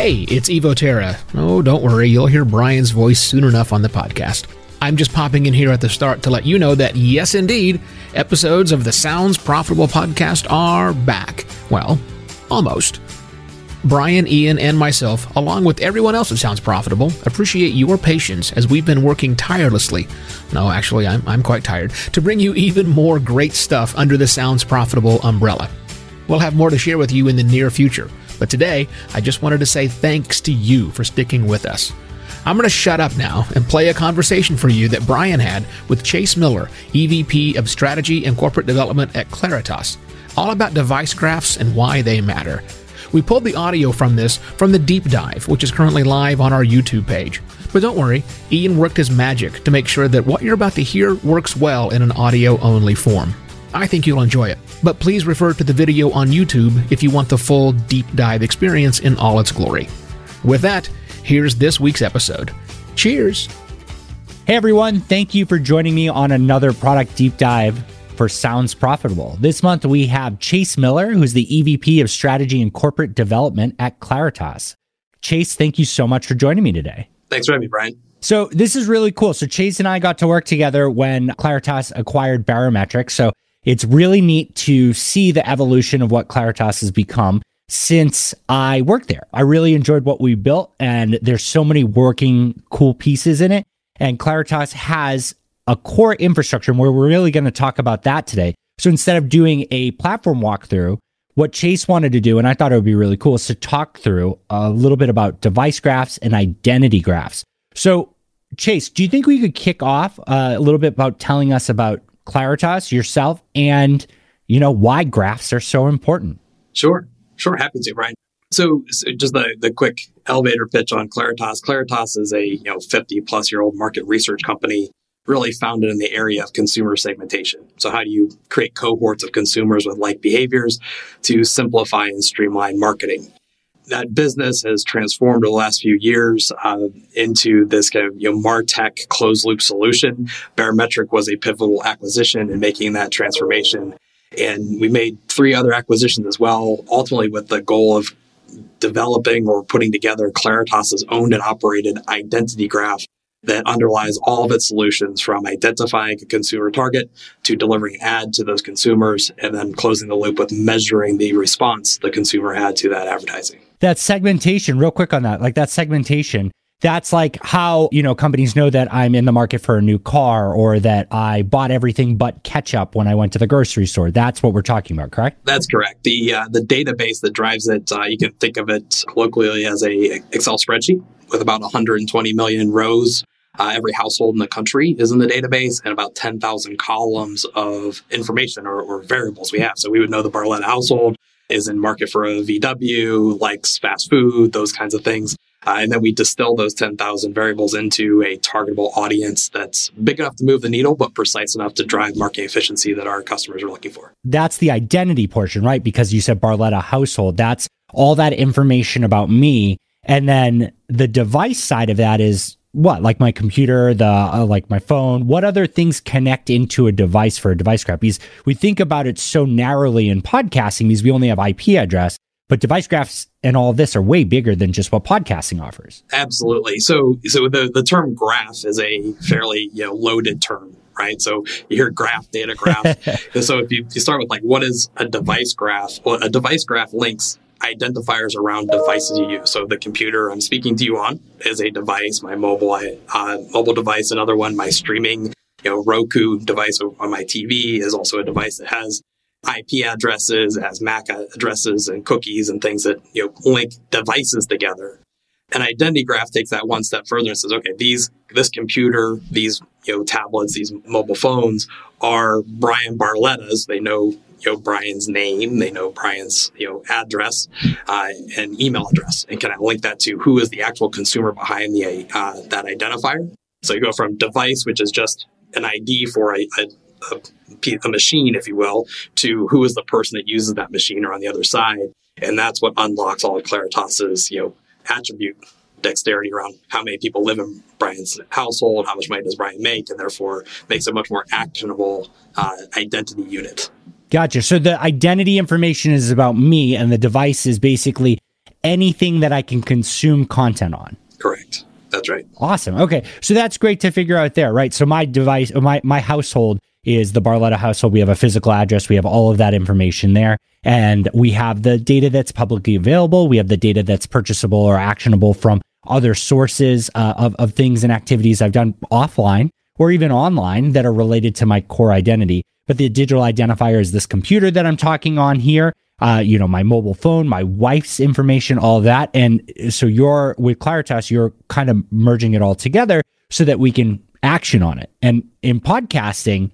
Hey, it's Evo Terra. Oh, don't worry, you'll hear Brian's voice soon enough on the podcast. I'm just popping in here at the start to let you know that, yes, indeed, episodes of the Sounds Profitable podcast are back. Well, almost. Brian, Ian, and myself, along with everyone else at Sounds Profitable, appreciate your patience as we've been working tirelessly. No, actually, I'm, I'm quite tired, to bring you even more great stuff under the Sounds Profitable umbrella. We'll have more to share with you in the near future, but today, I just wanted to say thanks to you for sticking with us. I'm going to shut up now and play a conversation for you that Brian had with Chase Miller, EVP of Strategy and Corporate Development at Claritas, all about device graphs and why they matter. We pulled the audio from this from the deep dive, which is currently live on our YouTube page. But don't worry, Ian worked his magic to make sure that what you're about to hear works well in an audio only form. I think you'll enjoy it, but please refer to the video on YouTube if you want the full deep dive experience in all its glory. With that, here's this week's episode. Cheers! Hey everyone, thank you for joining me on another product deep dive for Sounds Profitable. This month we have Chase Miller, who's the EVP of Strategy and Corporate Development at Claritas. Chase, thank you so much for joining me today. Thanks for having me, Brian. So this is really cool. So Chase and I got to work together when Claritas acquired Barometric. So it's really neat to see the evolution of what Claritas has become since I worked there. I really enjoyed what we built, and there's so many working cool pieces in it. And Claritas has a core infrastructure, and we're really going to talk about that today. So instead of doing a platform walkthrough, what Chase wanted to do, and I thought it would be really cool, is to talk through a little bit about device graphs and identity graphs. So, Chase, do you think we could kick off uh, a little bit about telling us about Claritas, yourself, and you know why graphs are so important? Sure, sure, happy to, Brian. So, so, just the, the quick elevator pitch on Claritas. Claritas is a you know 50 plus year old market research company really founded in the area of consumer segmentation. So, how do you create cohorts of consumers with like behaviors to simplify and streamline marketing? That business has transformed over the last few years uh, into this kind of you know, Martech closed loop solution. Barometric was a pivotal acquisition in making that transformation. And we made three other acquisitions as well, ultimately with the goal of developing or putting together Claritas's owned and operated identity graph that underlies all of its solutions from identifying a consumer target to delivering an ad to those consumers and then closing the loop with measuring the response the consumer had to that advertising. That segmentation, real quick on that, like that segmentation, that's like how, you know, companies know that I'm in the market for a new car or that I bought everything but ketchup when I went to the grocery store. That's what we're talking about, correct? That's correct. The uh, the database that drives it, uh, you can think of it colloquially as a Excel spreadsheet with about 120 million rows. Uh, every household in the country is in the database and about 10,000 columns of information or, or variables we have. So we would know the Barletta household is in market for a VW, likes fast food, those kinds of things. Uh, and then we distill those 10,000 variables into a targetable audience that's big enough to move the needle, but precise enough to drive marketing efficiency that our customers are looking for. That's the identity portion, right? Because you said Barletta household. That's all that information about me. And then the device side of that is what like my computer the uh, like my phone what other things connect into a device for a device graph? Because we think about it so narrowly in podcasting because we only have ip address but device graphs and all this are way bigger than just what podcasting offers. Absolutely. So so the, the term graph is a fairly you know loaded term right? So you hear graph data graph. So if you, if you start with like what is a device graph? Well a device graph links identifiers around devices you use. So the computer I'm speaking to you on is a device. My mobile uh, mobile device, another one. My streaming, you know, Roku device on my TV is also a device that has IP addresses, has MAC addresses and cookies and things that you know link devices together. An identity graph takes that one step further and says, okay, these this computer, these you know tablets, these mobile phones are Brian Barletta's. They know you know Brian's name, they know Brian's you know address uh, and email address, and can I link that to who is the actual consumer behind the uh, that identifier? So you go from device, which is just an ID for a, a, a, a machine, if you will, to who is the person that uses that machine or on the other side, and that's what unlocks all of Claritas's you know attribute dexterity around how many people live in Brian's household, how much money does Brian make, and therefore makes a much more actionable uh, identity unit. Gotcha. So the identity information is about me, and the device is basically anything that I can consume content on. Correct. That's right. Awesome. Okay. So that's great to figure out there, right? So my device, my, my household is the Barletta household. We have a physical address. We have all of that information there. And we have the data that's publicly available. We have the data that's purchasable or actionable from other sources uh, of, of things and activities I've done offline or even online that are related to my core identity. But the digital identifier is this computer that I'm talking on here. Uh, you know, my mobile phone, my wife's information, all that. And so you're with Claritas, you're kind of merging it all together so that we can action on it. And in podcasting,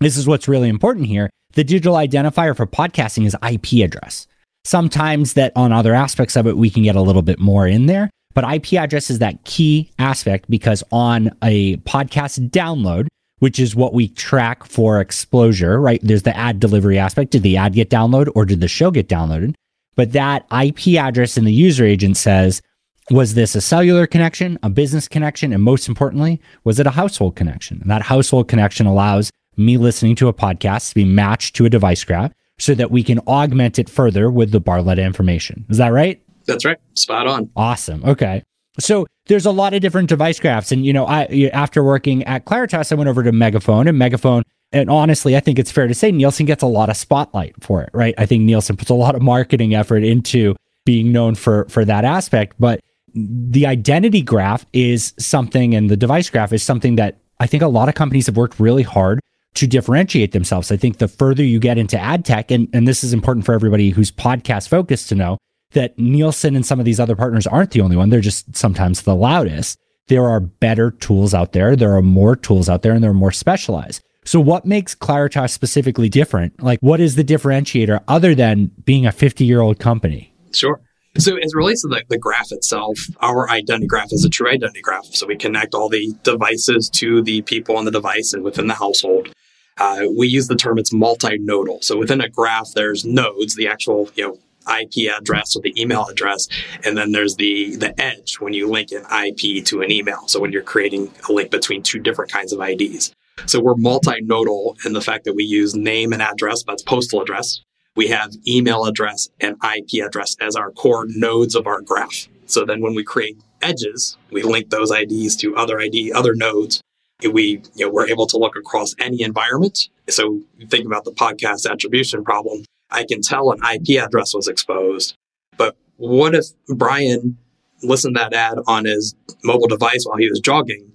this is what's really important here. The digital identifier for podcasting is IP address. Sometimes that on other aspects of it, we can get a little bit more in there. But IP address is that key aspect because on a podcast download, which is what we track for exposure, right? There's the ad delivery aspect. Did the ad get downloaded or did the show get downloaded? But that IP address in the user agent says, was this a cellular connection, a business connection, and most importantly, was it a household connection? And that household connection allows me listening to a podcast to be matched to a device graph so that we can augment it further with the Barletta information. Is that right? That's right. Spot on. Awesome. Okay. So there's a lot of different device graphs. And, you know, I, after working at Claritas, I went over to Megaphone and Megaphone. And honestly, I think it's fair to say Nielsen gets a lot of spotlight for it, right? I think Nielsen puts a lot of marketing effort into being known for, for that aspect. But the identity graph is something, and the device graph is something that I think a lot of companies have worked really hard to differentiate themselves. I think the further you get into ad tech, and, and this is important for everybody who's podcast focused to know, that Nielsen and some of these other partners aren't the only one. They're just sometimes the loudest. There are better tools out there. There are more tools out there and they're more specialized. So what makes Claritas specifically different? Like what is the differentiator other than being a 50 year old company? Sure. So as it relates to the, the graph itself, our identity graph is a true identity graph. So we connect all the devices to the people on the device and within the household. Uh, we use the term it's multinodal. So within a graph, there's nodes, the actual you know IP address or the email address. And then there's the, the edge when you link an IP to an email. So when you're creating a link between two different kinds of IDs. So we're multinodal in the fact that we use name and address, that's postal address. We have email address and IP address as our core nodes of our graph. So then when we create edges, we link those IDs to other ID, other nodes. We, you know, we're able to look across any environment. So think about the podcast attribution problem. I can tell an IP address was exposed. But what if Brian listened to that ad on his mobile device while he was jogging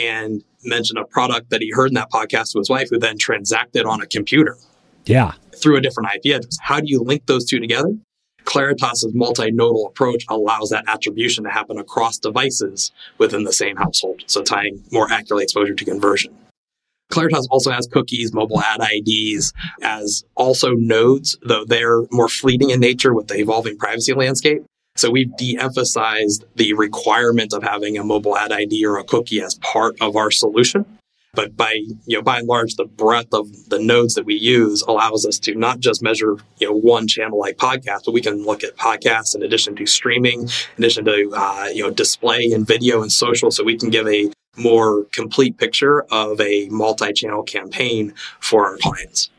and mentioned a product that he heard in that podcast to his wife who then transacted on a computer? Yeah. Through a different IP address. How do you link those two together? Claritas's multinodal approach allows that attribution to happen across devices within the same household, so tying more accurately exposure to conversion. Claritas also has cookies, mobile ad IDs as also nodes, though they're more fleeting in nature with the evolving privacy landscape. So we've de-emphasized the requirement of having a mobile ad ID or a cookie as part of our solution. But by, you know, by and large, the breadth of the nodes that we use allows us to not just measure, you know, one channel like podcast, but we can look at podcasts in addition to streaming, in addition to, uh, you know, display and video and social. So we can give a more complete picture of a multi-channel campaign for our clients.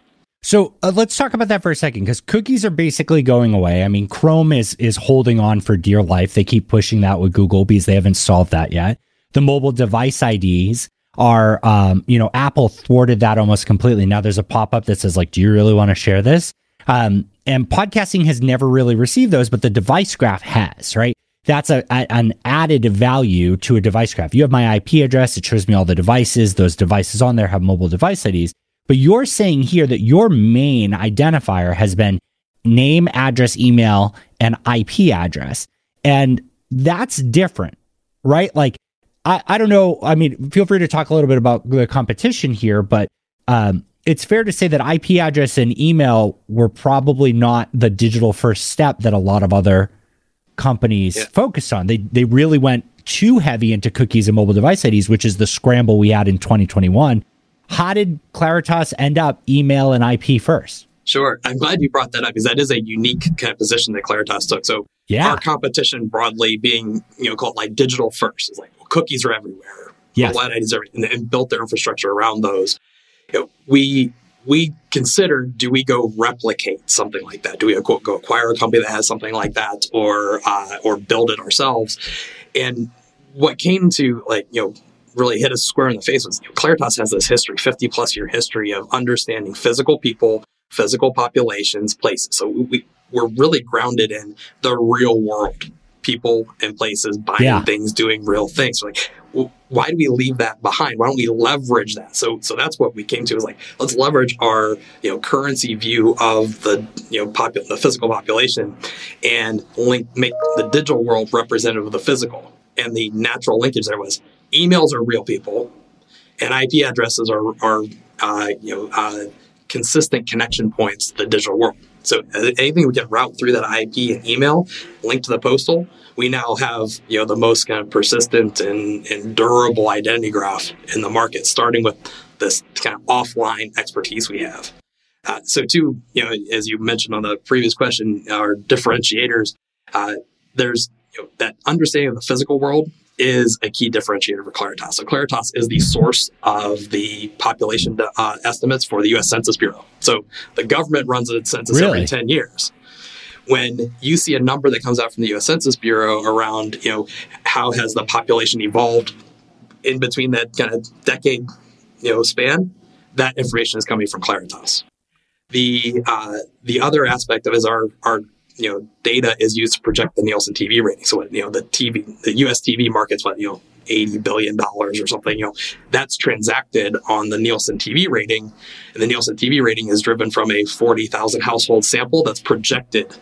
So uh, let's talk about that for a second because cookies are basically going away. I mean, Chrome is is holding on for dear life. They keep pushing that with Google because they haven't solved that yet. The mobile device IDs are, um, you know, Apple thwarted that almost completely. Now there's a pop up that says like, "Do you really want to share this?" Um, and podcasting has never really received those, but the device graph has, right? that's a, a, an added value to a device graph. You have my IP address. It shows me all the devices. Those devices on there have mobile device IDs. But you're saying here that your main identifier has been name, address, email, and IP address. And that's different, right? Like, I, I don't know. I mean, feel free to talk a little bit about the competition here, but um, it's fair to say that IP address and email were probably not the digital first step that a lot of other companies yeah. focused on. They they really went too heavy into cookies and mobile device IDs, which is the scramble we had in 2021. How did Claritas end up email and IP first? Sure. I'm glad you brought that up because that is a unique kind of position that Claritas took. So yeah. our competition broadly being, you know, called like digital first. is like cookies are everywhere. Yes. Mobile IDs are and, built their infrastructure around those. We we consider do we go replicate something like that? Do we go, go acquire a company that has something like that, or uh, or build it ourselves? And what came to like you know really hit us square in the face was you know, Claritas has this history, 50 plus year history of understanding physical people, physical populations, places. So we, we're really grounded in the real world, people and places, buying yeah. things, doing real things. like, why do we leave that behind? Why don't we leverage that? So, so that's what we came to is like, let's leverage our, you know, currency view of the, you know, popu- the physical population and link, make the digital world representative of the physical. And the natural linkage there was emails are real people and IP addresses are, are, uh, you know, uh, consistent connection points to the digital world. So uh, anything we can route through that IP and email linked to the postal, we now have you know the most kind of persistent and, and durable identity graph in the market, starting with this kind of offline expertise we have. Uh, so, too, you know, as you mentioned on the previous question, our differentiators, uh, there's you know, that understanding of the physical world is a key differentiator for Claritas. So Claritas is the source of the population uh, estimates for the U.S. Census Bureau. So the government runs its census really? every 10 years. When you see a number that comes out from the U.S. Census Bureau around, you know, how has the population evolved in between that kind of decade, you know, span, that information is coming from Claritas. The uh, the other aspect of it is our our you know, data is used to project the Nielsen TV rating. So, you know, the TV, the US TV market's what, you know, $80 billion or something, you know, that's transacted on the Nielsen TV rating. And the Nielsen TV rating is driven from a 40,000 household sample that's projected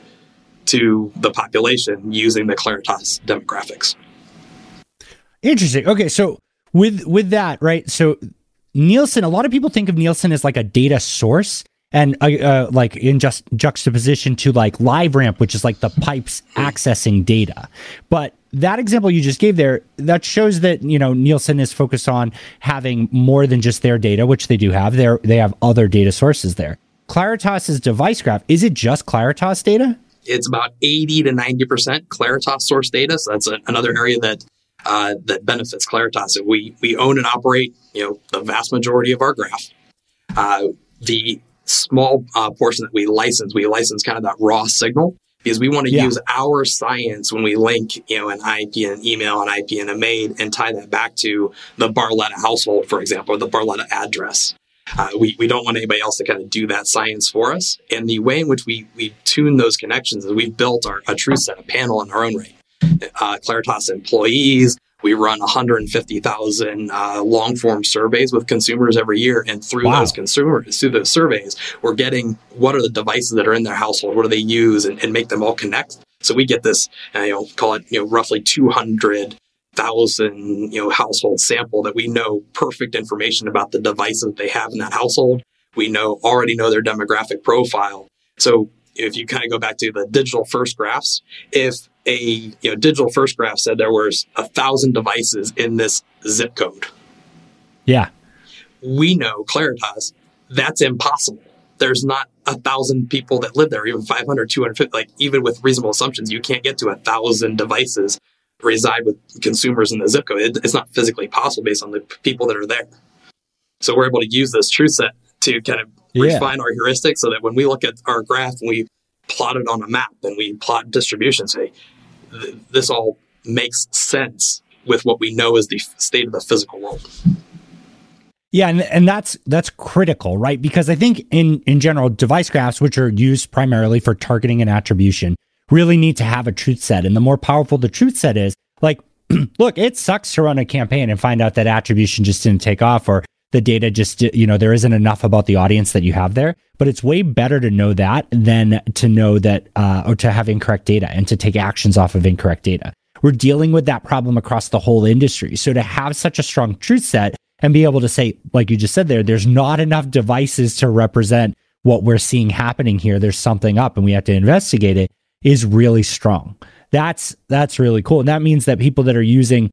to the population using the Claritas demographics. Interesting. Okay. So with, with that, right. So Nielsen, a lot of people think of Nielsen as like a data source and uh, uh, like in just juxtaposition to like LiveRamp, which is like the pipes accessing data. But that example you just gave there, that shows that you know Nielsen is focused on having more than just their data, which they do have. There, they have other data sources there. Claritas's device graph is it just Claritas data? It's about eighty to ninety percent Claritas source data. So that's a, another area that uh, that benefits Claritas. We we own and operate, you know, the vast majority of our graph. Uh, the small uh, portion that we license, we license kind of that raw signal because we want to yeah. use our science when we link, you know, an IP and an email, an IP and a MAID, and tie that back to the Barletta household, for example, or the Barletta address. Uh, we, we don't want anybody else to kind of do that science for us. And the way in which we, we tune those connections is we've built our, a truth set, of panel in our own right. Uh, Claritas employees, we run 150,000 uh, long form surveys with consumers every year, and through wow. those consumers, through those surveys, we're getting what are the devices that are in their household, what do they use, and, and make them all connect. So we get this, uh, you know, call it, you know, roughly 200 thousand you know household sample that we know perfect information about the devices that they have in that household we know already know their demographic profile so if you kind of go back to the digital first graphs if a you know digital first graph said there was a thousand devices in this zip code. Yeah. We know Claritas, that's impossible. There's not a thousand people that live there, even 500, 250, like even with reasonable assumptions, you can't get to a thousand devices reside with consumers in the zip code. It, it's not physically possible based on the people that are there. So we're able to use this truth set to kind of yeah. refine our heuristics so that when we look at our graph and we plot it on a map and we plot distribution, say, th- this all makes sense with what we know is the state of the physical world. Yeah, and, and that's that's critical, right? Because I think in in general, device graphs, which are used primarily for targeting and attribution, really need to have a truth set. And the more powerful the truth set is, like, look, it sucks to run a campaign and find out that attribution just didn't take off, or the data just you know there isn't enough about the audience that you have there. But it's way better to know that than to know that uh, or to have incorrect data and to take actions off of incorrect data. We're dealing with that problem across the whole industry. So to have such a strong truth set and be able to say like you just said there there's not enough devices to represent what we're seeing happening here. There's something up and we have to investigate it is really strong. That's that's really cool. And that means that people that are using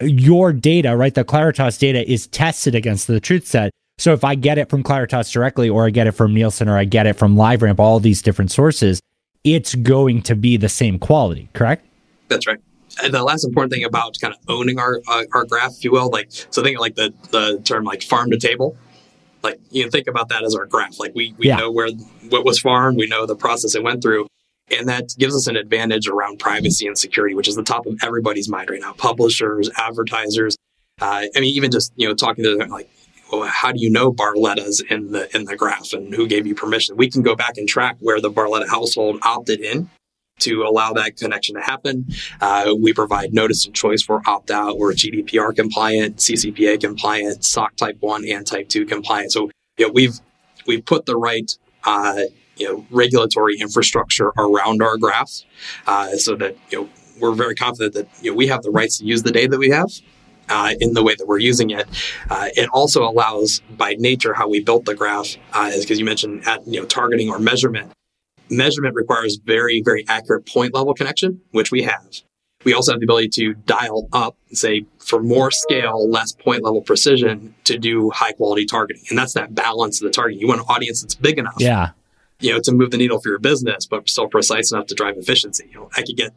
your data, right? The Claritas data is tested against the truth set. So if I get it from Claritas directly, or I get it from Nielsen, or I get it from LiveRamp, all these different sources, it's going to be the same quality, correct? That's right. And the last important thing about kind of owning our uh, our graph, if you will, like so think of like the the term like farm to table. like you can think about that as our graph. Like we we yeah. know where what was farmed, we know the process it went through, and that gives us an advantage around privacy and security, which is the top of everybody's mind right now. Publishers, advertisers. Uh, I mean, even just you know talking to them like, well, how do you know Barletta's in the in the graph and who gave you permission? We can go back and track where the Barletta household opted in to allow that connection to happen. Uh, we provide notice and choice for opt out. We're GDPR compliant, CCPA compliant, SOC Type One and Type Two compliant. So you know, we've we've put the right uh, you know regulatory infrastructure around our graphs uh, so that you know we're very confident that you know we have the rights to use the data that we have. Uh, in the way that we're using it, uh, it also allows, by nature, how we built the graph, uh, because you mentioned at you know targeting or measurement measurement requires very, very accurate point level connection, which we have. We also have the ability to dial up, say, for more scale, less point level precision to do high quality targeting. And that's that balance of the target. You want an audience that's big enough. Yeah. You know, to move the needle for your business, but still precise enough to drive efficiency. You know, I could get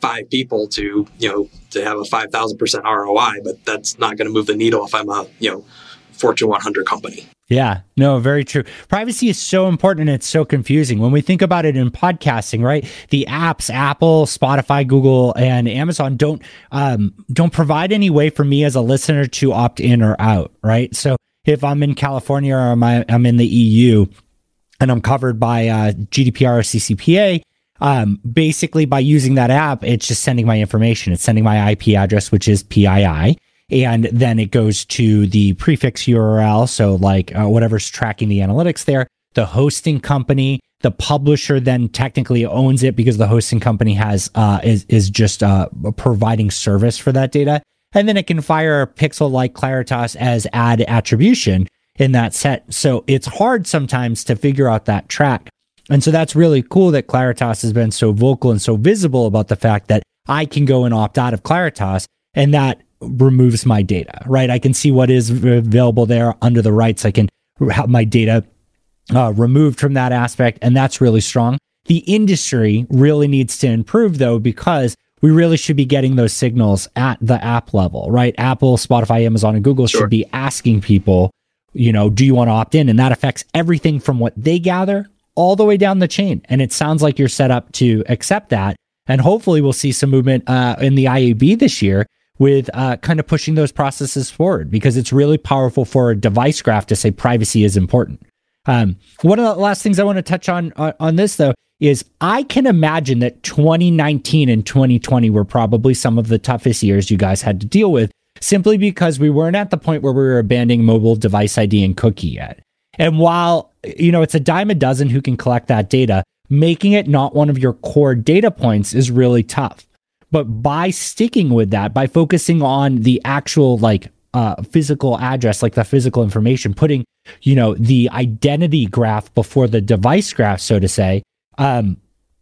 five people to, you know, to have a 5,000% ROI, but that's not going to move the needle if I'm a, you know, Fortune 100 company. Yeah, no, very true. Privacy is so important and it's so confusing. When we think about it in podcasting, right? The apps, Apple, Spotify, Google, and Amazon don't um, don't provide any way for me as a listener to opt in or out, right? So if I'm in California or I'm, I'm in the EU and I'm covered by uh, GDPR or CCPA, um, basically by using that app, it's just sending my information. It's sending my IP address, which is PII and then it goes to the prefix URL. So like uh, whatever's tracking the analytics there, the hosting company, the publisher then technically owns it because the hosting company has uh, is is just uh, providing service for that data, and then it can fire a pixel like Claritas as ad attribution in that set. So it's hard sometimes to figure out that track. And so that's really cool that Claritas has been so vocal and so visible about the fact that I can go and opt out of Claritas and that removes my data, right? I can see what is available there under the rights. I can have my data uh, removed from that aspect, and that's really strong. The industry really needs to improve though, because we really should be getting those signals at the app level, right? Apple, Spotify, Amazon, and Google sure. should be asking people, you know, do you want to opt in? And that affects everything from what they gather all the way down the chain. And it sounds like you're set up to accept that. And hopefully we'll see some movement uh, in the IAB this year with uh, kind of pushing those processes forward because it's really powerful for a device graph to say privacy is important. Um, one of the last things I want to touch on, on on this though is I can imagine that 2019 and 2020 were probably some of the toughest years you guys had to deal with simply because we weren't at the point where we were abandoning mobile device ID and cookie yet. And while you know it's a dime a dozen who can collect that data, making it not one of your core data points is really tough. But by sticking with that, by focusing on the actual like uh, physical address, like the physical information, putting, you know, the identity graph before the device graph, so to say, um,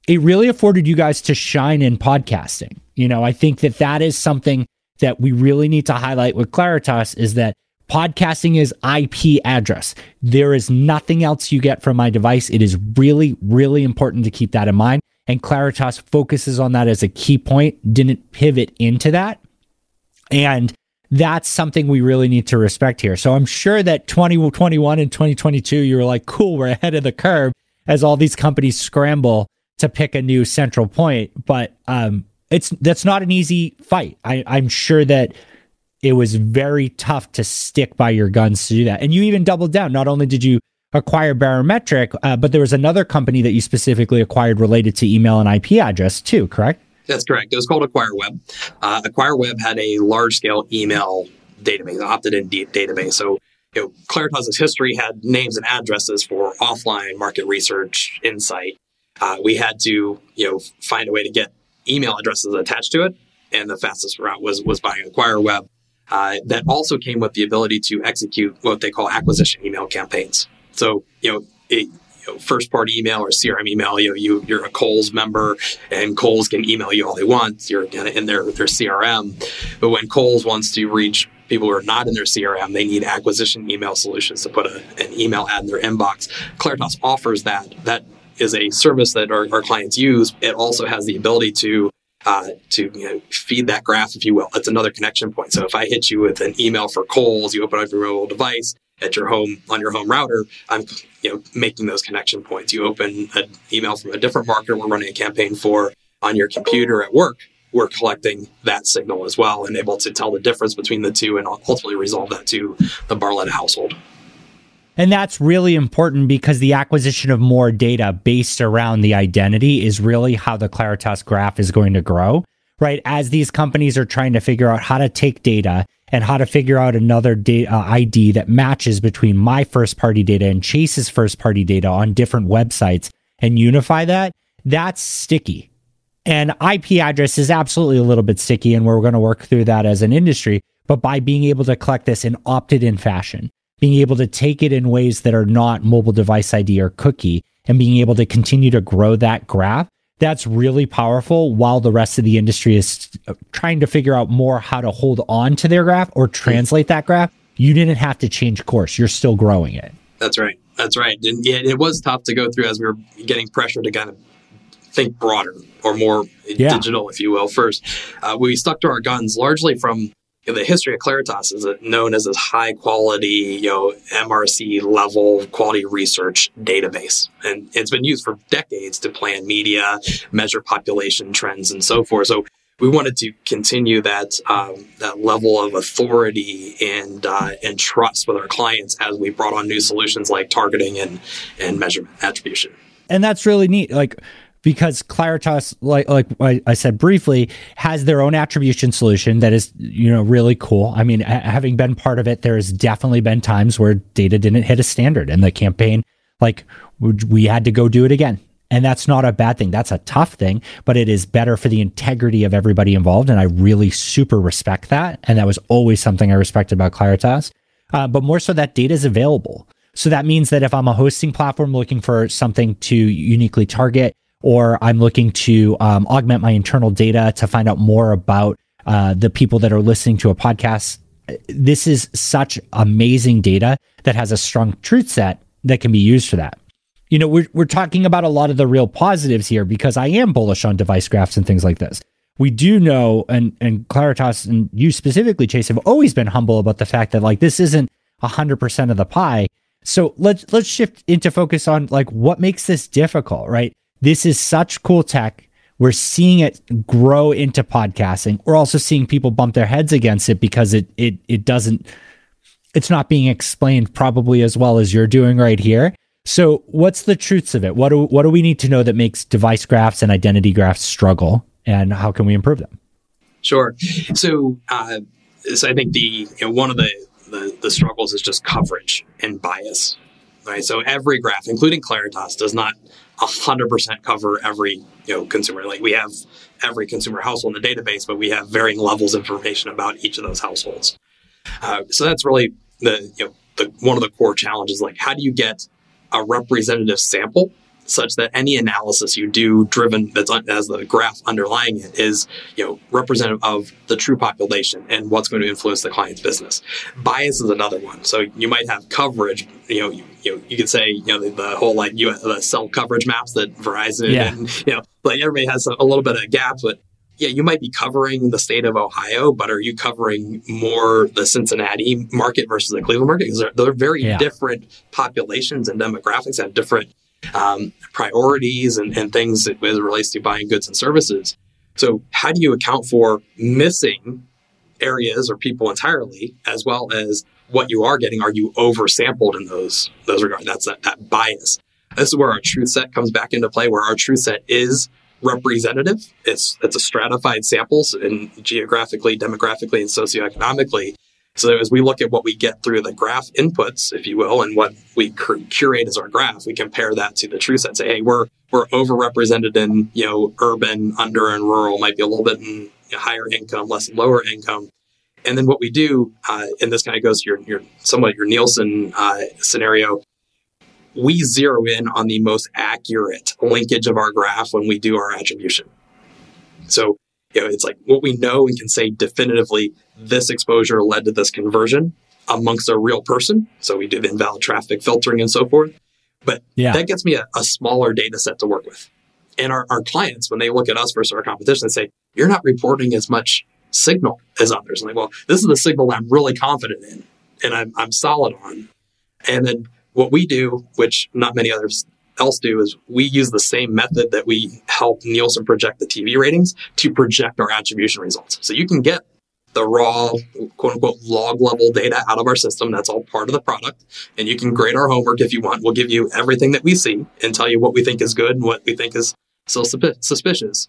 it really afforded you guys to shine in podcasting. You know, I think that that is something that we really need to highlight with Claritas is that podcasting is IP address. There is nothing else you get from my device. It is really, really important to keep that in mind and Claritas focuses on that as a key point, didn't pivot into that. And that's something we really need to respect here. So I'm sure that 2021 and 2022, you were like, cool, we're ahead of the curve as all these companies scramble to pick a new central point. But um, it's that's not an easy fight. I, I'm sure that it was very tough to stick by your guns to do that. And you even doubled down. Not only did you acquire Barometric, uh, but there was another company that you specifically acquired related to email and IP address too, correct? That's correct. It was called AcquireWeb. Uh, AcquireWeb had a large scale email database, opted in database. So, you know, Claritas's history had names and addresses for offline market research insight. Uh, we had to, you know, find a way to get email addresses attached to it, and the fastest route was was buying AcquireWeb. Uh, that also came with the ability to execute what they call acquisition email campaigns. So, you know, it, first party email or CRM email, you you, you're a Kohl's member and Kohl's can email you all they want. You're in their, their CRM. But when Kohl's wants to reach people who are not in their CRM, they need acquisition email solutions to put a, an email ad in their inbox. Claritas offers that. That is a service that our, our clients use. It also has the ability to uh, to you know, feed that graph, if you will. It's another connection point. So if I hit you with an email for Kohl's, you open up your mobile device, at your home on your home router, I'm you know making those connection points. You open an email from a different marketer we're running a campaign for on your computer at work. We're collecting that signal as well and able to tell the difference between the two and ultimately resolve that to the Barletta household. And that's really important because the acquisition of more data based around the identity is really how the Claritas graph is going to grow, right? As these companies are trying to figure out how to take data and how to figure out another data, uh, ID that matches between my first party data and Chase's first party data on different websites and unify that, that's sticky. And IP address is absolutely a little bit sticky, and we're going to work through that as an industry. But by being able to collect this in opted in fashion, being able to take it in ways that are not mobile device ID or cookie and being able to continue to grow that graph, that's really powerful while the rest of the industry is trying to figure out more how to hold on to their graph or translate that graph. You didn't have to change course. You're still growing it. That's right. That's right. And yeah, it was tough to go through as we were getting pressure to kind of think broader or more yeah. digital, if you will. First, uh, we stuck to our guns largely from know, the history of Claritas is known as this high quality, you know, MRC level quality research database. And it's been used for decades to plan media, measure population trends, and so forth. So we wanted to continue that um, that level of authority and uh, and trust with our clients as we brought on new solutions like targeting and and measurement attribution. And that's really neat. Like because Claritas, like like I said briefly, has their own attribution solution that is you know really cool. I mean, having been part of it, there has definitely been times where data didn't hit a standard, and the campaign like we had to go do it again. And that's not a bad thing. That's a tough thing, but it is better for the integrity of everybody involved. And I really super respect that. And that was always something I respected about Claritas. Uh, but more so that data is available. So that means that if I'm a hosting platform looking for something to uniquely target, or I'm looking to um, augment my internal data to find out more about uh, the people that are listening to a podcast. This is such amazing data that has a strong truth set that can be used for that. You know, we're, we're talking about a lot of the real positives here because I am bullish on device graphs and things like this. We do know, and, and Claritas and you specifically, Chase, have always been humble about the fact that like this isn't 100% of the pie. So let's let's shift into focus on like what makes this difficult, right? This is such cool tech. We're seeing it grow into podcasting. We're also seeing people bump their heads against it because it it it doesn't it's not being explained probably as well as you're doing right here. So, what's the truths of it? What do what do we need to know that makes device graphs and identity graphs struggle, and how can we improve them? Sure. So, uh, so I think the you know, one of the, the the struggles is just coverage and bias. Right. So every graph, including Claritas, does not 100% cover every you know consumer. Like we have every consumer household in the database but we have varying levels of information about each of those households. Uh, so that's really the you know the one of the core challenges. Like how do you get a representative sample such that any analysis you do driven that's as the graph underlying it is you know representative of the true population and what's going to influence the client's business bias is another one so you might have coverage you know you, you, know, you could say you know the, the whole like you the cell coverage maps that verizon yeah. and you know like everybody has a, a little bit of gaps but yeah, you might be covering the state of Ohio, but are you covering more the Cincinnati market versus the Cleveland market? Because they're, they're very yeah. different populations and demographics have different um, priorities and, and things as it relates to buying goods and services. So, how do you account for missing areas or people entirely, as well as what you are getting? Are you oversampled in those those regards? That's that, that bias. This is where our truth set comes back into play, where our truth set is representative. It's it's a stratified samples and geographically, demographically, and socioeconomically. So as we look at what we get through the graph inputs, if you will, and what we curate as our graph, we compare that to the truth set. Say, hey, we're we're overrepresented in you know urban, under, and rural. Might be a little bit in you know, higher income, less lower income. And then what we do, uh, and this kind of goes to your your somewhat your Nielsen uh, scenario. We zero in on the most accurate linkage of our graph when we do our attribution. So you know, it's like what we know and can say definitively this exposure led to this conversion amongst a real person. So we do the invalid traffic filtering and so forth. But yeah. that gets me a, a, smaller data set to work with. And our, our clients, when they look at us versus our competition, they say, You're not reporting as much signal as others. I'm like, well, this is the signal I'm really confident in and I'm, I'm solid on. And then what we do, which not many others else do, is we use the same method that we help Nielsen project the TV ratings to project our attribution results. So you can get the raw quote unquote log level data out of our system. That's all part of the product. And you can grade our homework if you want. We'll give you everything that we see and tell you what we think is good and what we think is still suspicious.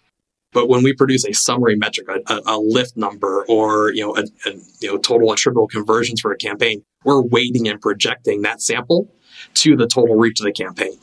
But when we produce a summary metric, a, a lift number, or you know, a, a, you know, total attributable conversions for a campaign, we're weighting and projecting that sample to the total reach of the campaign.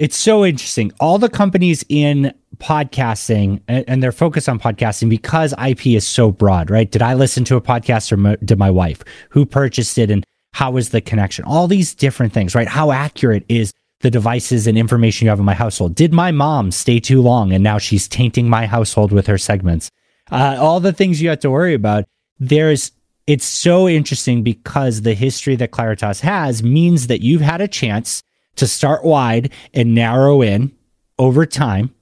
It's so interesting. All the companies in podcasting and, and they're focused on podcasting because IP is so broad, right? Did I listen to a podcast or did my wife? Who purchased it and how was the connection? All these different things, right? How accurate is the devices and information you have in my household? Did my mom stay too long and now she's tainting my household with her segments? Uh, all the things you have to worry about. There's it's so interesting because the history that Claritas has means that you've had a chance to start wide and narrow in over time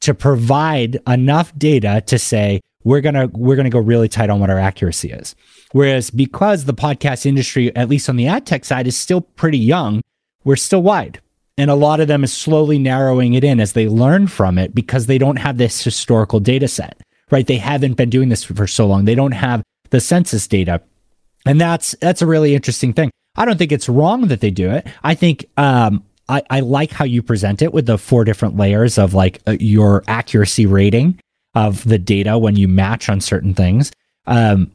to provide enough data to say we're going to we're going to go really tight on what our accuracy is. Whereas because the podcast industry at least on the ad tech side is still pretty young, we're still wide. And a lot of them is slowly narrowing it in as they learn from it because they don't have this historical data set, right? They haven't been doing this for so long. They don't have the census data. And that's that's a really interesting thing. I don't think it's wrong that they do it. I think um, I, I like how you present it with the four different layers of like uh, your accuracy rating of the data when you match on certain things. Um,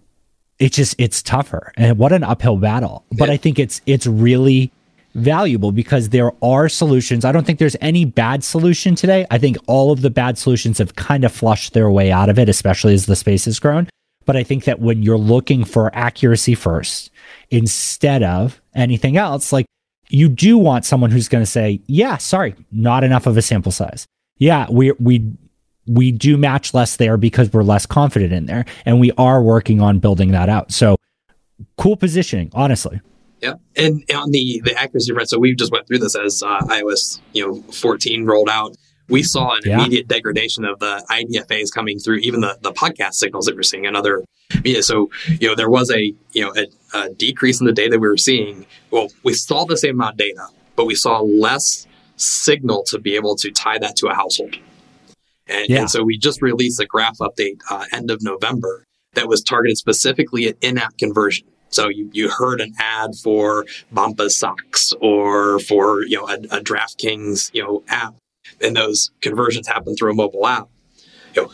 it's just it's tougher and what an uphill battle. But I think it's it's really valuable because there are solutions. I don't think there's any bad solution today. I think all of the bad solutions have kind of flushed their way out of it, especially as the space has grown. But I think that when you're looking for accuracy first instead of anything else, like you do want someone who's going to say, "Yeah, sorry, not enough of a sample size. Yeah, we we we do match less there because we're less confident in there, and we are working on building that out." So, cool positioning, honestly. Yeah, and on the the accuracy front, so we just went through this as uh, iOS you know 14 rolled out. We saw an yeah. immediate degradation of the IDFAs coming through, even the the podcast signals that we're seeing and other media. So you know there was a you know a, a decrease in the data we were seeing. Well, we saw the same amount of data, but we saw less signal to be able to tie that to a household. And, yeah. and so we just released a graph update uh, end of November that was targeted specifically at in-app conversion. So you, you heard an ad for Bombas socks or for, you know, a, a DraftKings, you know, app. And those conversions happen through a mobile app. You know,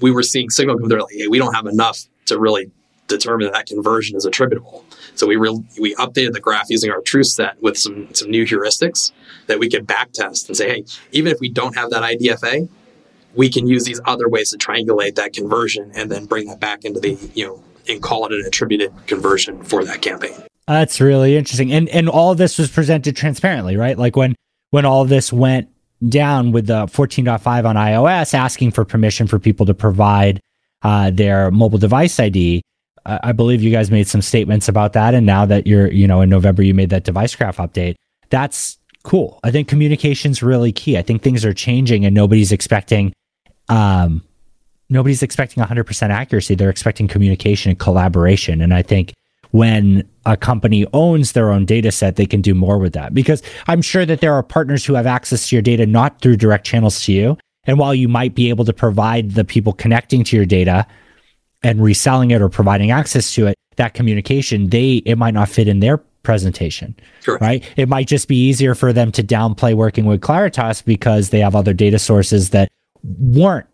we were seeing signal come through like, hey, we don't have enough to really determine that, that conversion is attributable. So we re- we updated the graph using our truth set with some some new heuristics that we could back test and say, hey, even if we don't have that IDFA, we can use these other ways to triangulate that conversion and then bring that back into the you know and call it an attributed conversion for that campaign. That's really interesting. And and all this was presented transparently, right? Like when when all this went down with the 14.5 on iOS asking for permission for people to provide uh, their mobile device ID. I believe you guys made some statements about that. And now that you're, you know, in November, you made that device graph update. That's cool. I think communication's really key. I think things are changing and nobody's expecting um, nobody's expecting 100% accuracy. They're expecting communication and collaboration. And I think when a company owns their own data set, they can do more with that because I'm sure that there are partners who have access to your data, not through direct channels to you. And while you might be able to provide the people connecting to your data and reselling it or providing access to it, that communication, they, it might not fit in their presentation, right? It might just be easier for them to downplay working with Claritas because they have other data sources that weren't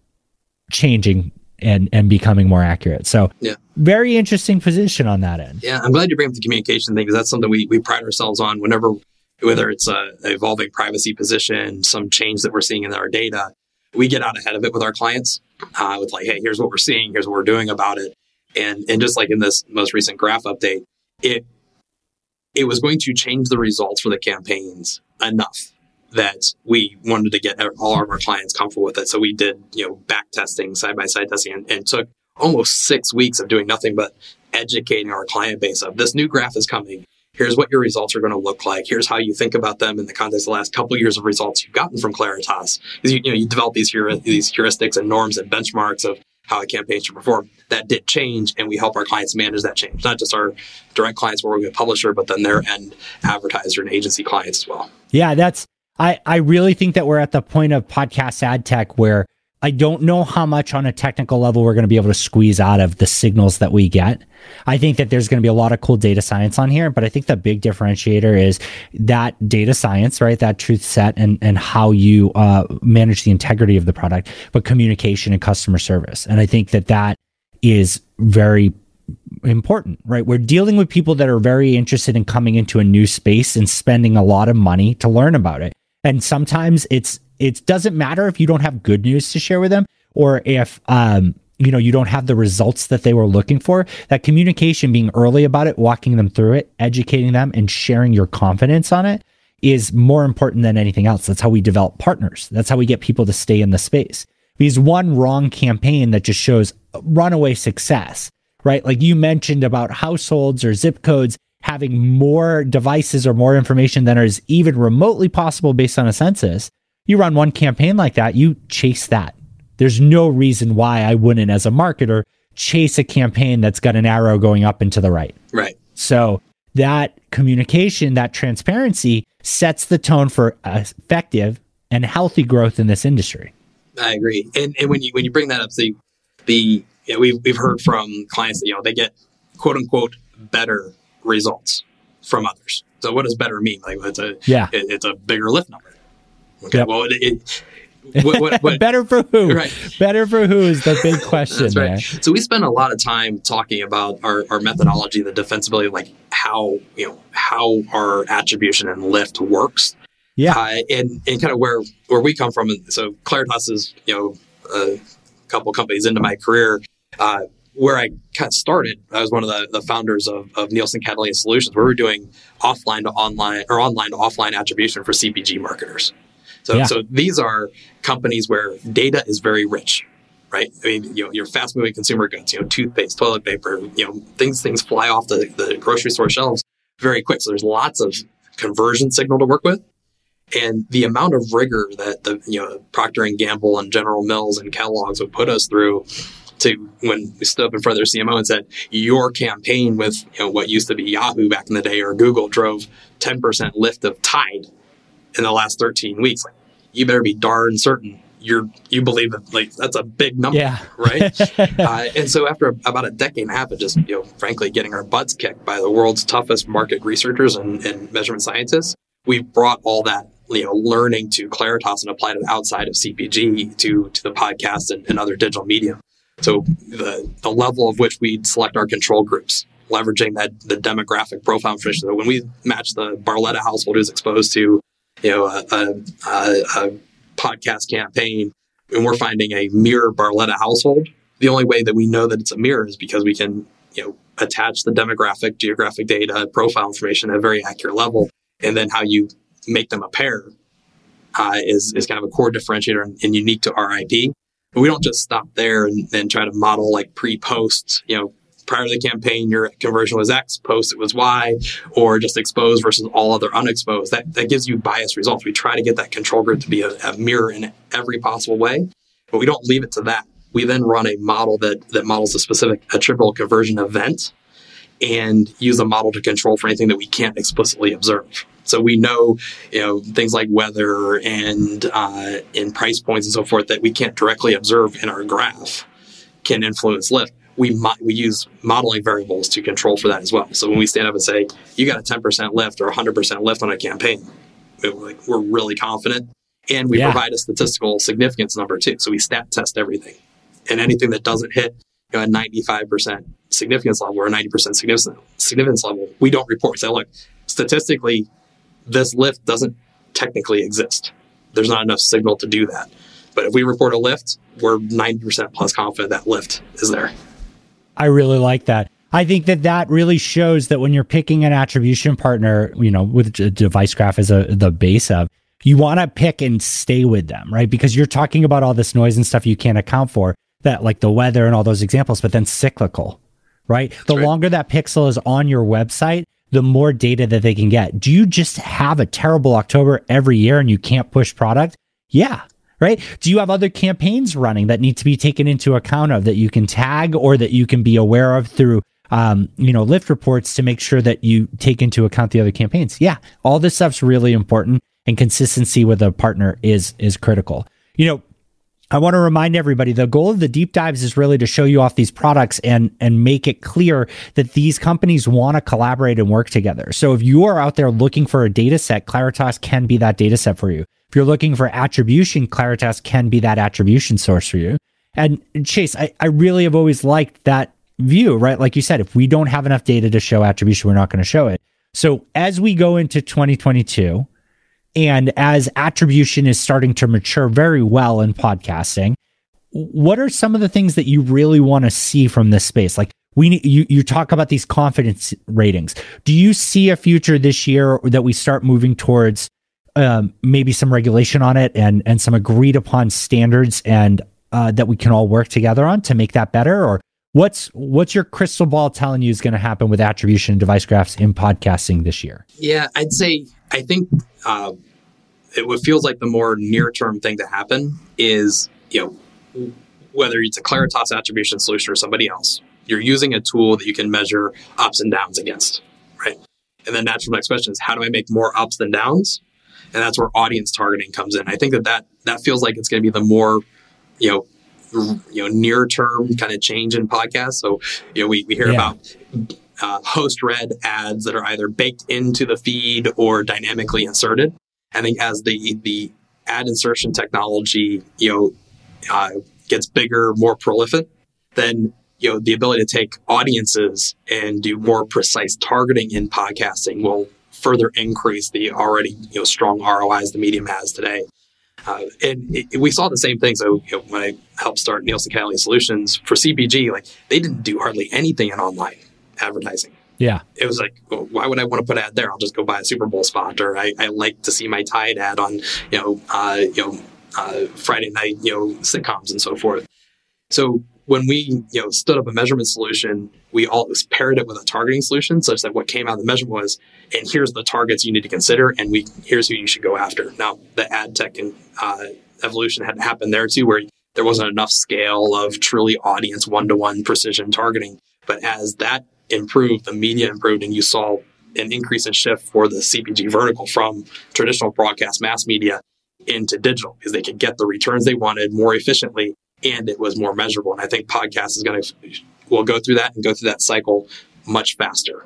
changing and and becoming more accurate. So yeah. very interesting position on that end. Yeah, I'm glad you bring up the communication thing because that's something we, we pride ourselves on whenever whether it's a evolving privacy position, some change that we're seeing in our data, we get out ahead of it with our clients uh, with like, hey, here's what we're seeing, here's what we're doing about it. And and just like in this most recent graph update, it it was going to change the results for the campaigns enough that we wanted to get all of our clients comfortable with it. So we did, you know, back testing, side by side testing, and, and, took almost six weeks of doing nothing but educating our client base of this new graph is coming. Here's what your results are going to look like. Here's how you think about them in the context of the last couple of years of results you've gotten from Claritas. Because you, you know you develop these these heuristics and norms and benchmarks of how a campaign should perform. that did change and we help our clients manage that change. Not just our direct clients where we're a publisher, but then their end advertiser and agency clients as well. Yeah, that's I, I really think that we're at the point of podcast ad tech where I don't know how much on a technical level we're going to be able to squeeze out of the signals that we get. I think that there's going to be a lot of cool data science on here, but I think the big differentiator is that data science, right? That truth set and, and how you uh, manage the integrity of the product, but communication and customer service. And I think that that is very important, right? We're dealing with people that are very interested in coming into a new space and spending a lot of money to learn about it. And sometimes it's it doesn't matter if you don't have good news to share with them or if um, you know you don't have the results that they were looking for that communication being early about it walking them through it educating them and sharing your confidence on it is more important than anything else. That's how we develop partners. That's how we get people to stay in the space. Because one wrong campaign that just shows runaway success right? Like you mentioned about households or zip codes having more devices or more information than is even remotely possible based on a census you run one campaign like that, you chase that. There's no reason why I wouldn't, as a marketer, chase a campaign that's got an arrow going up and to the right. Right. So that communication, that transparency sets the tone for effective and healthy growth in this industry. I agree. And, and when you when you bring that up, the the you know, we've we've heard from clients that you know they get quote unquote better results from others. So what does better mean? Like it's a yeah, it, it's a bigger lift number. Okay. Yep. Well, it, it what, what, what, better for who? Right. Better for who is the big question. That's right. So we spend a lot of time talking about our, our methodology, the defensibility, like how you know how our attribution and lift works. Yeah. Uh, and and kind of where where we come from. So Claritas is you know a couple companies into my career. Uh, where I of started, I was one of the, the founders of, of Nielsen Catalina Solutions, where we we're doing offline to online or online to offline attribution for CPG marketers. So, yeah. so these are companies where data is very rich, right? I mean, you know, your fast moving consumer goods, you know, toothpaste, toilet paper, you know, things things fly off the, the grocery store shelves very quick. So there's lots of conversion signal to work with. And the amount of rigor that the you know Procter and Gamble and General Mills and Kellogg's would put us through to when we stood up in front of their CMO and said, your campaign with you know what used to be Yahoo back in the day or Google drove 10% lift of Tide in the last 13 weeks. Like, you better be darn certain you're you believe that like that's a big number, yeah. right? uh, and so after about a decade and a half of just you know frankly getting our butts kicked by the world's toughest market researchers and, and measurement scientists, we've brought all that you know learning to Claritas and applied it outside of CPG to to the podcast and, and other digital media. So the the level of which we select our control groups, leveraging that the demographic profile information. So when we match the Barletta household who's exposed to you know, a, a, a podcast campaign, and we're finding a mirror Barletta household, the only way that we know that it's a mirror is because we can, you know, attach the demographic, geographic data, profile information at a very accurate level, and then how you make them a pair uh, is is kind of a core differentiator and, and unique to our IP. But we don't just stop there and then try to model like pre-post, you know, prior to the campaign, your conversion was X, post it was Y, or just exposed versus all other unexposed. That, that gives you biased results. We try to get that control group to be a, a mirror in every possible way, but we don't leave it to that. We then run a model that, that models a specific attributable conversion event and use a model to control for anything that we can't explicitly observe. So we know, you know, things like weather and uh, and price points and so forth that we can't directly observe in our graph can influence lift we mo- we use modeling variables to control for that as well. So when we stand up and say you got a 10% lift or 100% lift on a campaign, we're, like, we're really confident, and we yeah. provide a statistical significance number too. So we stat test everything, and anything that doesn't hit you know, a 95% significance level or a 90% significance significance level, we don't report. Say, look, statistically, this lift doesn't technically exist. There's not enough signal to do that. But if we report a lift, we're 90% plus confident that lift is there. I really like that. I think that that really shows that when you're picking an attribution partner, you know, with device graph as a the base of, you want to pick and stay with them, right? Because you're talking about all this noise and stuff you can't account for, that like the weather and all those examples, but then cyclical, right? That's the right. longer that pixel is on your website, the more data that they can get. Do you just have a terrible October every year and you can't push product? Yeah, right? Do you have other campaigns running that need to be taken into account of that you can tag or that you can be aware of through um, you know, lift reports to make sure that you take into account the other campaigns. Yeah, all this stuff's really important and consistency with a partner is is critical. You know, I want to remind everybody the goal of the deep dives is really to show you off these products and and make it clear that these companies want to collaborate and work together. So if you are out there looking for a data set, Claritas can be that data set for you. If you're looking for attribution, Claritas can be that attribution source for you. And Chase, I, I really have always liked that view, right? Like you said, if we don't have enough data to show attribution, we're not going to show it. So as we go into 2022, and as attribution is starting to mature very well in podcasting, what are some of the things that you really want to see from this space? Like we you you talk about these confidence ratings. Do you see a future this year that we start moving towards um, maybe some regulation on it and and some agreed upon standards and uh, that we can all work together on to make that better? Or what's what's your crystal ball telling you is going to happen with attribution and device graphs in podcasting this year? Yeah, I'd say I think uh, it feels like the more near term thing to happen is, you know, whether it's a Claritas attribution solution or somebody else, you're using a tool that you can measure ups and downs against, right? And then natural next question is, how do I make more ups than downs? And that's where audience targeting comes in. I think that that, that feels like it's going to be the more, you know, you know, near term kind of change in podcasts. So, you know, we, we hear yeah. about uh, host read ads that are either baked into the feed or dynamically inserted. I think as the the ad insertion technology, you know, uh, gets bigger, more prolific, then you know the ability to take audiences and do more precise targeting in podcasting will further increase the already you know strong ROIs the medium has today. Uh, and it, we saw the same thing. So you know, when I helped start Nielsen Catalina Solutions for CPG, like they didn't do hardly anything in online advertising. Yeah. It was like, well, why would I want to put ad there? I'll just go buy a Super Bowl spot, or I, I like to see my Tide ad on, you know, uh, you know, uh, Friday night, you know, sitcoms and so forth. So when we, you know, stood up a measurement solution, we all paired it with a targeting solution, such that what came out of the measurement was, and here's the targets you need to consider, and we here's who you should go after. Now, the ad tech and uh, evolution had happened there too, where there wasn't enough scale of truly audience one to one precision targeting. But as that improved, the media improved, and you saw an increase in shift for the CPG vertical from traditional broadcast mass media into digital because they could get the returns they wanted more efficiently and it was more measurable. And I think podcast is going to will go through that and go through that cycle much faster.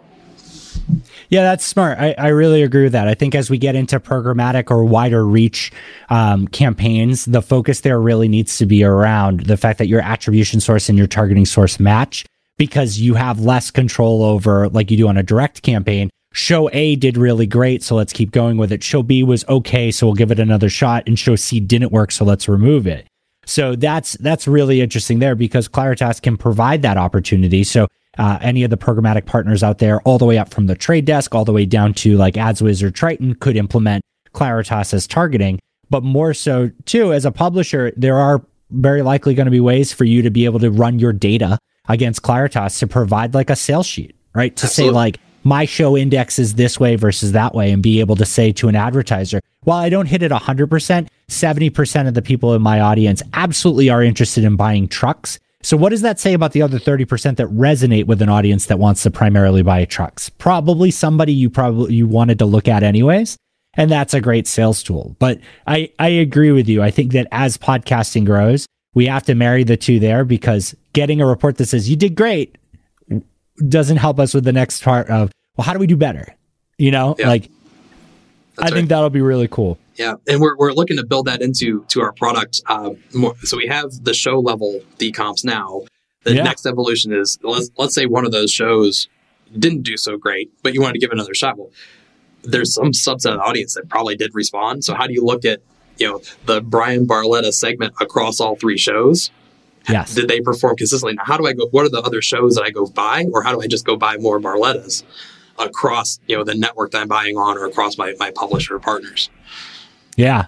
Yeah, that's smart. I, I really agree with that. I think as we get into programmatic or wider reach um, campaigns, the focus there really needs to be around the fact that your attribution source and your targeting source match because you have less control over, like you do on a direct campaign. Show A did really great, so let's keep going with it. Show B was okay, so we'll give it another shot. And show C didn't work, so let's remove it. So that's that's really interesting there because Claritas can provide that opportunity. So uh, any of the programmatic partners out there, all the way up from the trade desk, all the way down to like AdsWizz or Triton, could implement Claritas as targeting. But more so too, as a publisher, there are very likely going to be ways for you to be able to run your data against Claritas to provide like a sales sheet, right? To Absolutely. say like my show index is this way versus that way and be able to say to an advertiser, while I don't hit it 100%, 70% of the people in my audience absolutely are interested in buying trucks. So what does that say about the other 30% that resonate with an audience that wants to primarily buy trucks? Probably somebody you probably you wanted to look at anyways. And that's a great sales tool. But I, I agree with you. I think that as podcasting grows, we have to marry the two there because getting a report that says you did great doesn't help us with the next part of well how do we do better you know yeah. like That's i right. think that'll be really cool yeah and we're, we're looking to build that into to our product uh, more, so we have the show level decomps now the yeah. next evolution is let's let's say one of those shows didn't do so great but you wanted to give another shot well there's some subset of the audience that probably did respond so how do you look at you know the Brian Barletta segment across all three shows. Yes. Did they perform consistently? Now, how do I go? What are the other shows that I go buy, or how do I just go buy more Barlettas across you know the network that I'm buying on, or across my my publisher partners? Yeah.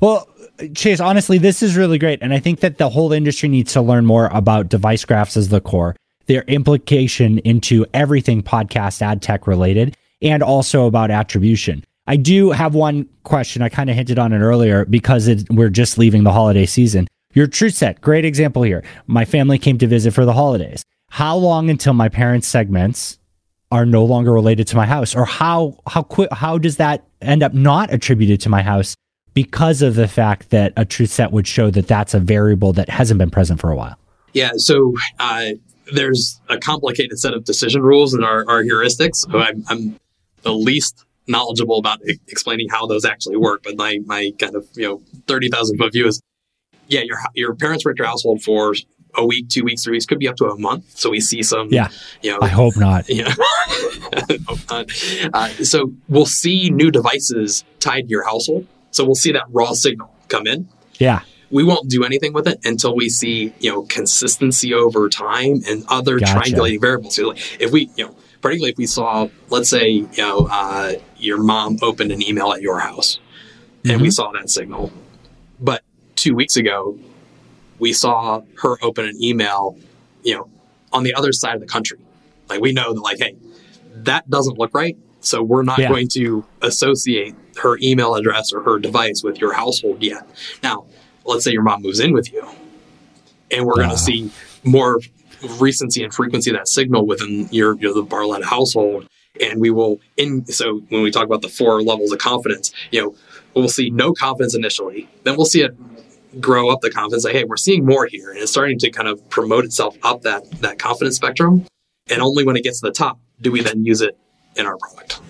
Well, Chase, honestly, this is really great, and I think that the whole industry needs to learn more about device graphs as the core, their implication into everything podcast ad tech related, and also about attribution. I do have one question. I kind of hinted on it earlier because it, we're just leaving the holiday season. Your truth set, great example here. My family came to visit for the holidays. How long until my parents' segments are no longer related to my house, or how how quick how does that end up not attributed to my house because of the fact that a truth set would show that that's a variable that hasn't been present for a while? Yeah, so uh, there's a complicated set of decision rules and our, heuristics. So I'm, I'm the least knowledgeable about I- explaining how those actually work, but my my kind of you know thirty thousand foot view is yeah, your your parents were at your household for a week, two weeks, three weeks, could be up to a month. So we see some, Yeah. you know, I hope not. yeah. Hope not. uh, so we'll see new devices tied to your household. So we'll see that raw signal come in. Yeah. We won't do anything with it until we see, you know, consistency over time and other Gotcha. triangulating variables. So like if we, you know, particularly if we saw, let's say, you know, uh, your mom opened an email at your house and we saw that signal, but two weeks ago we saw her open an email, you know, on the other side of the country. Like we know that, like, hey, that doesn't look right. So we're not Yeah. going to associate her email address or her device with your household yet. Now, let's say your mom moves in with you, and we're going Ah. to see more recency and frequency of that signal within your, your the Barletta household. And we will in so when we talk about the four levels of confidence, you know, we'll see no confidence initially, then we'll see it grow up the confidence. Like, hey, we're seeing more here, and it's starting to kind of promote itself up that that confidence spectrum. And only when it gets to the top do we then use it in our product.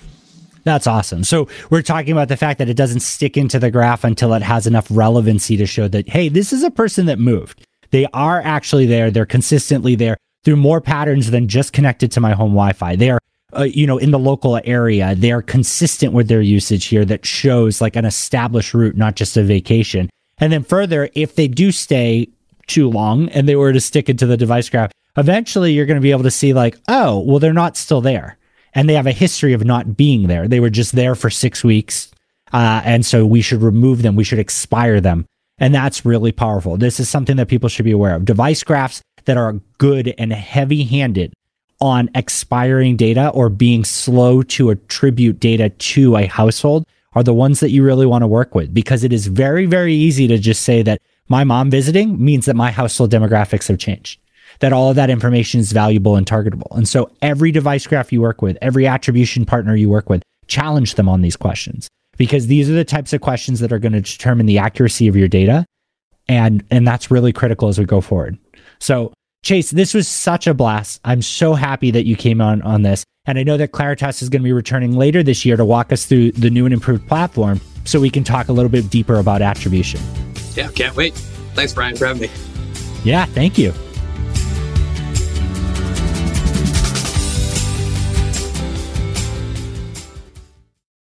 That's awesome. So we're talking about the fact that it doesn't stick into the graph until it has enough relevancy to show that, hey, this is a person that moved. They are actually there. They're consistently there through more patterns than just connected to my home Wi-Fi. They are, uh, you know, in the local area. They are consistent with their usage here. That shows like an established route, not just a vacation. And then further, if they do stay too long and they were to stick into the device graph, eventually you're going to be able to see like, oh, well, they're not still there and they have a history of not being there. They were just there for six weeks. Uh, and so we should remove them. We should expire them. And that's really powerful. This is something that people should be aware of. Device graphs that are good and heavy handed on expiring data or being slow to attribute data to a household are the ones that you really want to work with because it is very, very easy to just say that my mom visiting means that my household demographics have changed that all of that information is valuable and targetable. And so every device graph you work with, every attribution partner you work with, challenge them on these questions because these are the types of questions that are going to determine the accuracy of your data. And and that's really critical as we go forward. So Chase, this was such a blast. I'm so happy that you came on on this. And I know that Claritas is going to be returning later this year to walk us through the new and improved platform so we can talk a little bit deeper about attribution. Yeah, can't wait. Thanks, Brian, for having me. Yeah, thank you.